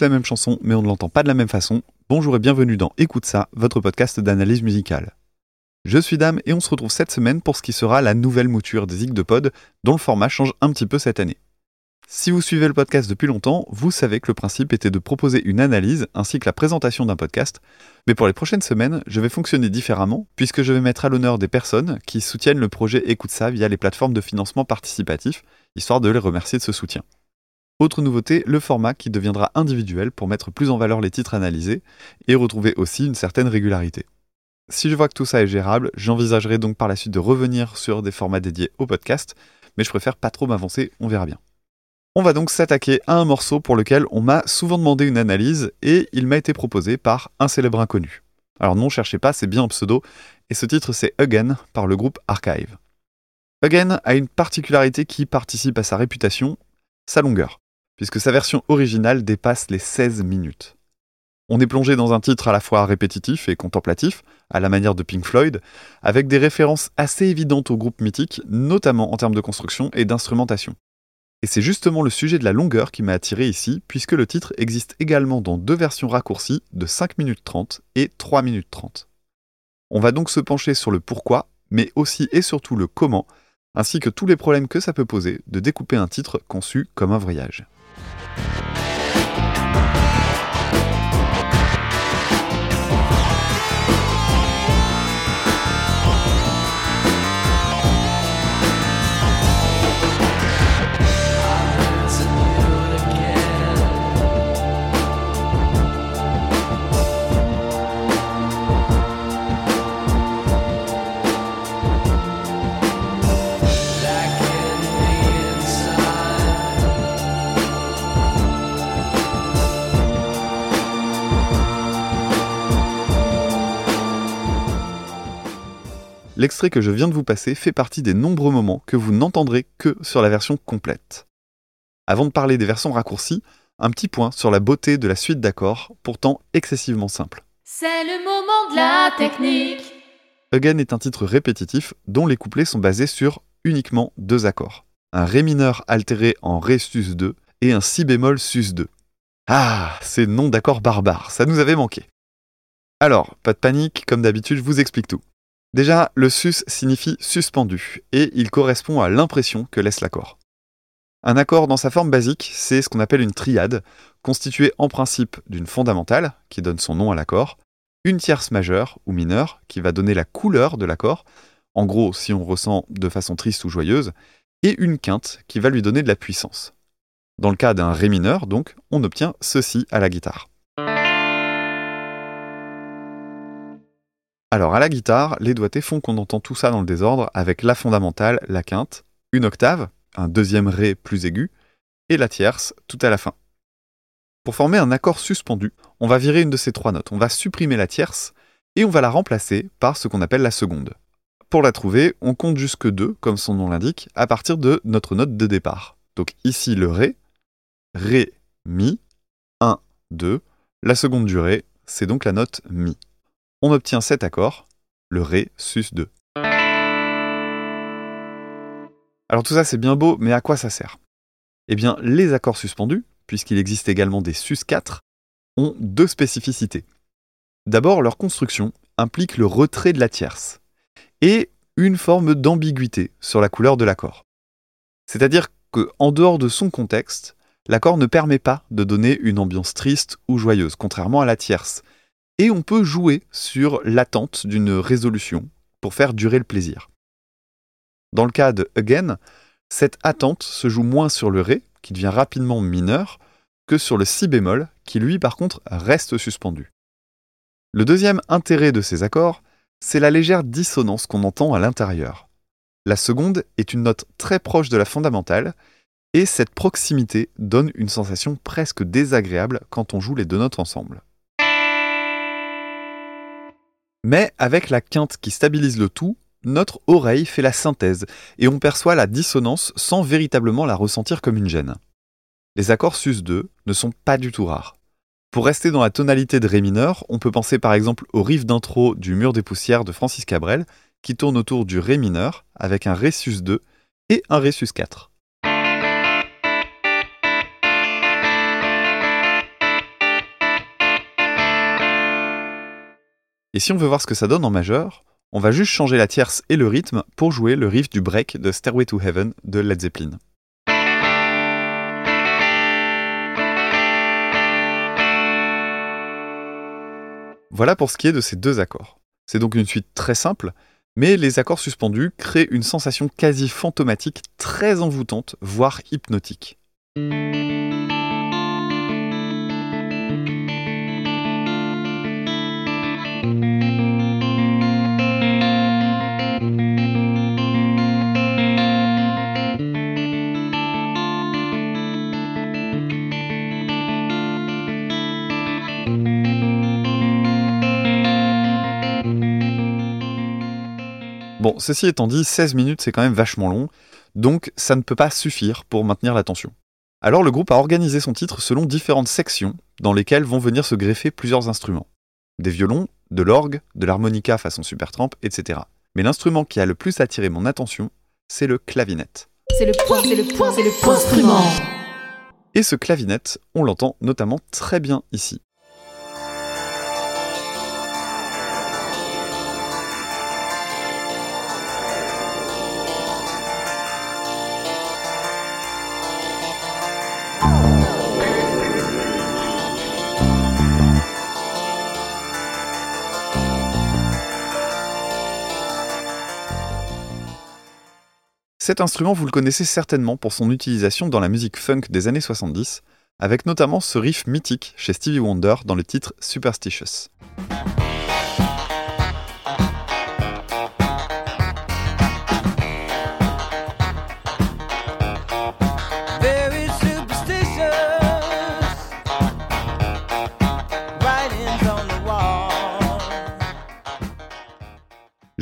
La même chanson, mais on ne l'entend pas de la même façon. Bonjour et bienvenue dans Écoute ça, votre podcast d'analyse musicale. Je suis Dame et on se retrouve cette semaine pour ce qui sera la nouvelle mouture des Zig de Pod, dont le format change un petit peu cette année. Si vous suivez le podcast depuis longtemps, vous savez que le principe était de proposer une analyse ainsi que la présentation d'un podcast, mais pour les prochaines semaines, je vais fonctionner différemment puisque je vais mettre à l'honneur des personnes qui soutiennent le projet Écoute ça via les plateformes de financement participatif, histoire de les remercier de ce soutien. Autre nouveauté, le format qui deviendra individuel pour mettre plus en valeur les titres analysés et retrouver aussi une certaine régularité. Si je vois que tout ça est gérable, j'envisagerai donc par la suite de revenir sur des formats dédiés au podcast, mais je préfère pas trop m'avancer, on verra bien. On va donc s'attaquer à un morceau pour lequel on m'a souvent demandé une analyse et il m'a été proposé par un célèbre inconnu. Alors non, cherchez pas, c'est bien un pseudo, et ce titre c'est Again par le groupe Archive. Again a une particularité qui participe à sa réputation, sa longueur, puisque sa version originale dépasse les 16 minutes. On est plongé dans un titre à la fois répétitif et contemplatif, à la manière de Pink Floyd, avec des références assez évidentes au groupe mythique, notamment en termes de construction et d'instrumentation. Et c'est justement le sujet de la longueur qui m'a attiré ici, puisque le titre existe également dans deux versions raccourcies de 5 minutes 30 et 3 minutes 30. On va donc se pencher sur le pourquoi, mais aussi et surtout le comment, ainsi que tous les problèmes que ça peut poser de découper un titre conçu comme un voyage. L'extrait que je viens de vous passer fait partie des nombreux moments que vous n'entendrez que sur la version complète. Avant de parler des versions raccourcies, un petit point sur la beauté de la suite d'accords, pourtant excessivement simple. C'est le moment de la technique. Again est un titre répétitif dont les couplets sont basés sur uniquement deux accords. Un Ré mineur altéré en Ré sus 2 et un Si bémol sus 2. Ah, ces noms d'accords barbares, ça nous avait manqué. Alors, pas de panique, comme d'habitude, je vous explique tout. Déjà, le sus signifie suspendu, et il correspond à l'impression que laisse l'accord. Un accord dans sa forme basique, c'est ce qu'on appelle une triade, constituée en principe d'une fondamentale, qui donne son nom à l'accord, une tierce majeure ou mineure, qui va donner la couleur de l'accord, en gros si on ressent de façon triste ou joyeuse, et une quinte, qui va lui donner de la puissance. Dans le cas d'un ré mineur, donc, on obtient ceci à la guitare. Alors à la guitare, les doigtés font qu'on entend tout ça dans le désordre avec la fondamentale, la quinte, une octave, un deuxième ré plus aigu, et la tierce tout à la fin. Pour former un accord suspendu, on va virer une de ces trois notes, on va supprimer la tierce et on va la remplacer par ce qu'on appelle la seconde. Pour la trouver, on compte jusque 2, comme son nom l'indique, à partir de notre note de départ. Donc ici le Ré, Ré, Mi, 1, 2, la seconde du Ré, c'est donc la note Mi on obtient cet accord, le Ré sus 2. Alors tout ça c'est bien beau, mais à quoi ça sert? Eh bien, les accords suspendus, puisqu'il existe également des sus 4, ont deux spécificités. D'abord, leur construction implique le retrait de la tierce et une forme d'ambiguïté sur la couleur de l'accord. C'est-à-dire qu'en dehors de son contexte, l'accord ne permet pas de donner une ambiance triste ou joyeuse, contrairement à la tierce, et on peut jouer sur l'attente d'une résolution pour faire durer le plaisir. Dans le cas de Again, cette attente se joue moins sur le Ré, qui devient rapidement mineur, que sur le Si bémol, qui lui par contre reste suspendu. Le deuxième intérêt de ces accords, c'est la légère dissonance qu'on entend à l'intérieur. La seconde est une note très proche de la fondamentale, et cette proximité donne une sensation presque désagréable quand on joue les deux notes ensemble. Mais avec la quinte qui stabilise le tout, notre oreille fait la synthèse et on perçoit la dissonance sans véritablement la ressentir comme une gêne. Les accords sus2 ne sont pas du tout rares. Pour rester dans la tonalité de Ré mineur, on peut penser par exemple au riff d'intro du Mur des poussières de Francis Cabrel, qui tourne autour du Ré mineur avec un Ré sus 2 et un Ré sus 4. Et si on veut voir ce que ça donne en majeur, on va juste changer la tierce et le rythme pour jouer le riff du break de Stairway to Heaven de Led Zeppelin. Voilà pour ce qui est de ces deux accords. C'est donc une suite très simple, mais les accords suspendus créent une sensation quasi fantomatique très envoûtante, voire hypnotique. Bon, ceci étant dit, 16 minutes c'est quand même vachement long, donc ça ne peut pas suffire pour maintenir l'attention. Alors le groupe a organisé son titre selon différentes sections dans lesquelles vont venir se greffer plusieurs instruments. Des violons, de l'orgue, de l'harmonica façon Supertramp, etc. Mais l'instrument qui a le plus attiré mon attention, c'est le clavinette. C'est le point, c'est le point, c'est le point instrument. Et ce clavinette, on l'entend notamment très bien ici. Cet instrument, vous le connaissez certainement pour son utilisation dans la musique funk des années 70, avec notamment ce riff mythique chez Stevie Wonder dans le titre Superstitious.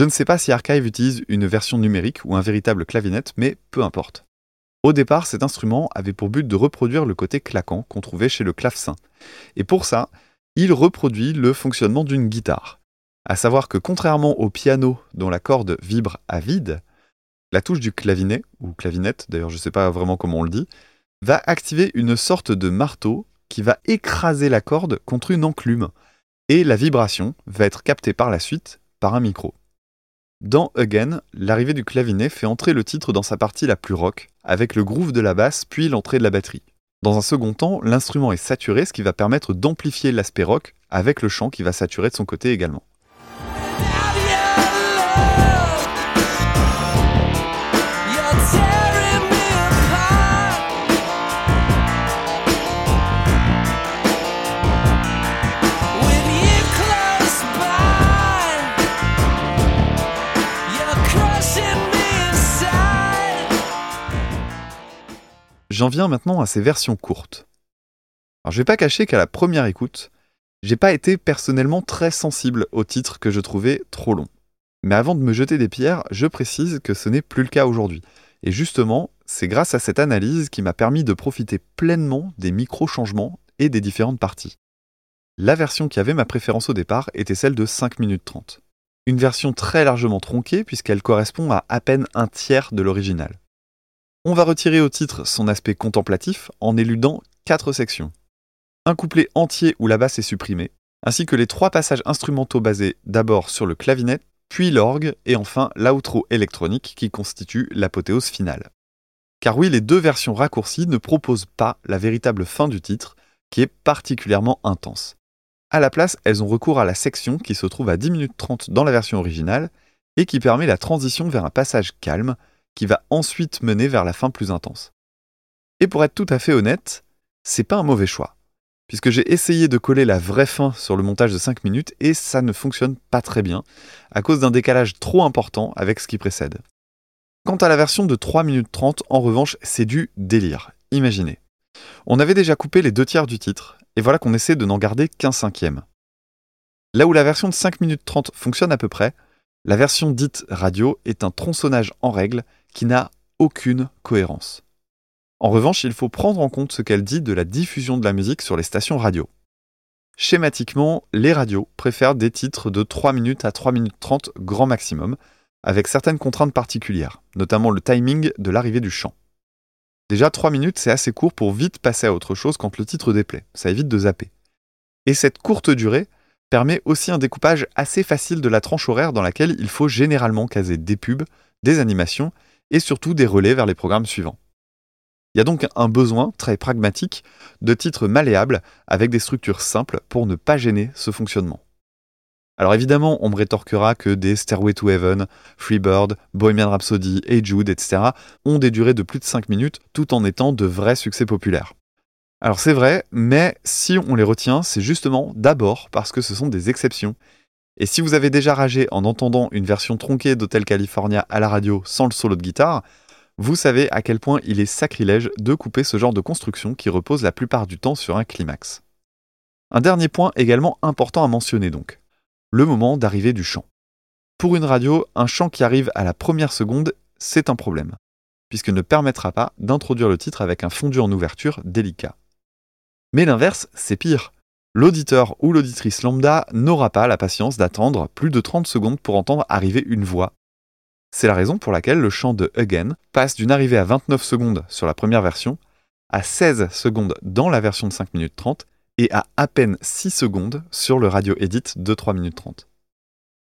Je ne sais pas si Archive utilise une version numérique ou un véritable clavinette, mais peu importe. Au départ, cet instrument avait pour but de reproduire le côté claquant qu'on trouvait chez le clavecin. Et pour ça, il reproduit le fonctionnement d'une guitare. À savoir que contrairement au piano dont la corde vibre à vide, la touche du clavinet, ou clavinette, d'ailleurs je ne sais pas vraiment comment on le dit, va activer une sorte de marteau qui va écraser la corde contre une enclume. Et la vibration va être captée par la suite par un micro. Dans Again, l'arrivée du clavinet fait entrer le titre dans sa partie la plus rock, avec le groove de la basse puis l'entrée de la batterie. Dans un second temps, l'instrument est saturé, ce qui va permettre d'amplifier l'aspect rock avec le chant qui va saturer de son côté également. J'en viens maintenant à ces versions courtes. Alors je vais pas cacher qu'à la première écoute, j'ai pas été personnellement très sensible au titre que je trouvais trop long. Mais avant de me jeter des pierres, je précise que ce n'est plus le cas aujourd'hui. Et justement, c'est grâce à cette analyse qui m'a permis de profiter pleinement des micro-changements et des différentes parties. La version qui avait ma préférence au départ était celle de 5 minutes 30. Une version très largement tronquée puisqu'elle correspond à à peine un tiers de l'original. On va retirer au titre son aspect contemplatif en éludant quatre sections. Un couplet entier où la basse est supprimée, ainsi que les trois passages instrumentaux basés d'abord sur le clavinet, puis l'orgue, et enfin l'outro électronique qui constitue l'apothéose finale. Car oui, les deux versions raccourcies ne proposent pas la véritable fin du titre, qui est particulièrement intense. À la place, elles ont recours à la section qui se trouve à 10 minutes 30 dans la version originale, et qui permet la transition vers un passage calme, qui va ensuite mener vers la fin plus intense. Et pour être tout à fait honnête, c'est pas un mauvais choix, puisque j'ai essayé de coller la vraie fin sur le montage de 5 minutes et ça ne fonctionne pas très bien, à cause d'un décalage trop important avec ce qui précède. Quant à la version de 3 minutes 30, en revanche, c'est du délire. Imaginez. On avait déjà coupé les deux tiers du titre, et voilà qu'on essaie de n'en garder qu'un cinquième. Là où la version de 5 minutes 30 fonctionne à peu près, la version dite radio est un tronçonnage en règle qui n'a aucune cohérence. En revanche, il faut prendre en compte ce qu'elle dit de la diffusion de la musique sur les stations radio. Schématiquement, les radios préfèrent des titres de 3 minutes à 3 minutes 30 grand maximum, avec certaines contraintes particulières, notamment le timing de l'arrivée du chant. Déjà, 3 minutes, c'est assez court pour vite passer à autre chose quand le titre déplaît, ça évite de zapper. Et cette courte durée permet aussi un découpage assez facile de la tranche horaire dans laquelle il faut généralement caser des pubs, des animations et surtout des relais vers les programmes suivants. Il y a donc un besoin très pragmatique de titres malléables avec des structures simples pour ne pas gêner ce fonctionnement. Alors évidemment, on me rétorquera que des Stairway to Heaven, Freebird, Bohemian Rhapsody et Jude, etc. ont des durées de plus de 5 minutes tout en étant de vrais succès populaires. Alors c'est vrai, mais si on les retient, c'est justement d'abord parce que ce sont des exceptions. Et si vous avez déjà ragé en entendant une version tronquée d'Hotel California à la radio sans le solo de guitare, vous savez à quel point il est sacrilège de couper ce genre de construction qui repose la plupart du temps sur un climax. Un dernier point également important à mentionner donc le moment d'arrivée du chant. Pour une radio, un chant qui arrive à la première seconde, c'est un problème, puisqu'il ne permettra pas d'introduire le titre avec un fondu en ouverture délicat. Mais l'inverse, c'est pire. L'auditeur ou l'auditrice lambda n'aura pas la patience d'attendre plus de 30 secondes pour entendre arriver une voix. C'est la raison pour laquelle le chant de Again passe d'une arrivée à 29 secondes sur la première version à 16 secondes dans la version de 5 minutes 30 et à à peine 6 secondes sur le radio edit de 3 minutes 30.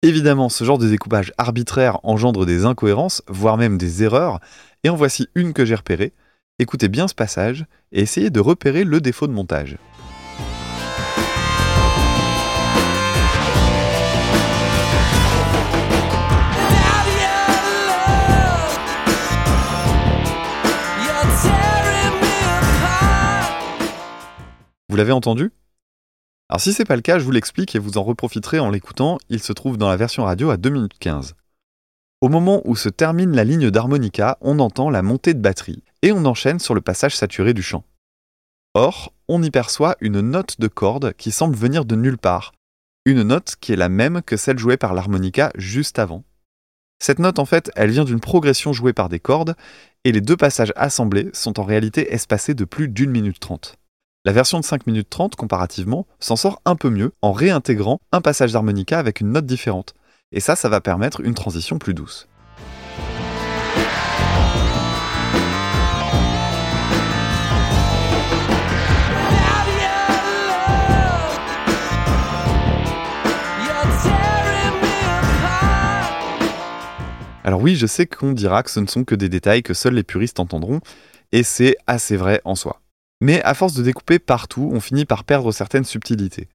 Évidemment, ce genre de découpage arbitraire engendre des incohérences, voire même des erreurs, et en voici une que j'ai repérée. Écoutez bien ce passage et essayez de repérer le défaut de montage. Vous l'avez entendu? Alors si c'est pas le cas, je vous l'explique et vous en reprofiterez en l'écoutant, il se trouve dans la version radio à 2 minutes 15. Au moment où se termine la ligne d'harmonica, on entend la montée de batterie et on enchaîne sur le passage saturé du chant. Or, on y perçoit une note de corde qui semble venir de nulle part, une note qui est la même que celle jouée par l'harmonica juste avant. Cette note, en fait, elle vient d'une progression jouée par des cordes, et les deux passages assemblés sont en réalité espacés de plus d'une minute trente. La version de 5 minutes 30, comparativement, s'en sort un peu mieux en réintégrant un passage d'harmonica avec une note différente. Et ça, ça va permettre une transition plus douce. Alors oui, je sais qu'on dira que ce ne sont que des détails que seuls les puristes entendront, et c'est assez vrai en soi. Mais à force de découper partout, on finit par perdre certaines subtilités.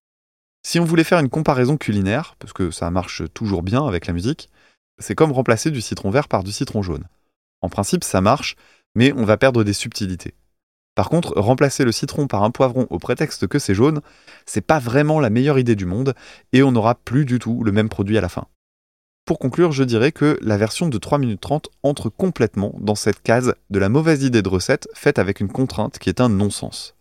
Si on voulait faire une comparaison culinaire, parce que ça marche toujours bien avec la musique, c'est comme remplacer du citron vert par du citron jaune. En principe, ça marche, mais on va perdre des subtilités. Par contre, remplacer le citron par un poivron au prétexte que c'est jaune, c'est pas vraiment la meilleure idée du monde, et on n'aura plus du tout le même produit à la fin. Pour conclure, je dirais que la version de 3 minutes 30 entre complètement dans cette case de la mauvaise idée de recette faite avec une contrainte qui est un non-sens.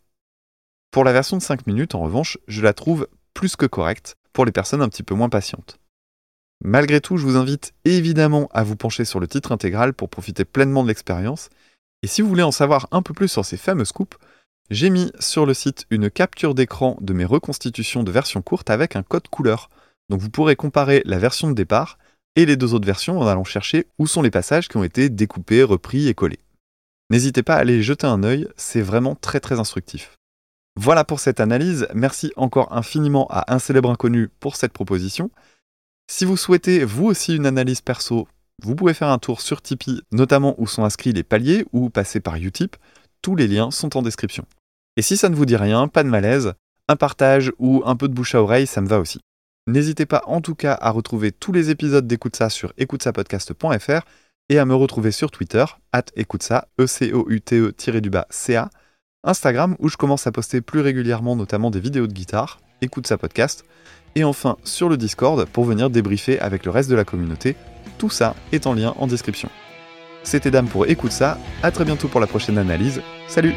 Pour la version de 5 minutes, en revanche, je la trouve plus que correcte pour les personnes un petit peu moins patientes. Malgré tout, je vous invite évidemment à vous pencher sur le titre intégral pour profiter pleinement de l'expérience. Et si vous voulez en savoir un peu plus sur ces fameuses coupes, j'ai mis sur le site une capture d'écran de mes reconstitutions de version courte avec un code couleur. Donc vous pourrez comparer la version de départ et les deux autres versions en allant chercher où sont les passages qui ont été découpés, repris et collés. N'hésitez pas à aller jeter un œil, c'est vraiment très très instructif. Voilà pour cette analyse, merci encore infiniment à Un célèbre inconnu pour cette proposition. Si vous souhaitez vous aussi une analyse perso, vous pouvez faire un tour sur Tipeee, notamment où sont inscrits les paliers, ou passer par Utip, tous les liens sont en description. Et si ça ne vous dit rien, pas de malaise, un partage ou un peu de bouche à oreille, ça me va aussi. N'hésitez pas en tout cas à retrouver tous les épisodes d'Écoute sur écoutesapodcast.fr et à me retrouver sur Twitter, at écoute ça, e e Instagram où je commence à poster plus régulièrement notamment des vidéos de guitare, écoute ça podcast, et enfin sur le Discord pour venir débriefer avec le reste de la communauté. Tout ça est en lien en description. C'était Dame pour Écoute ça, à très bientôt pour la prochaine analyse. Salut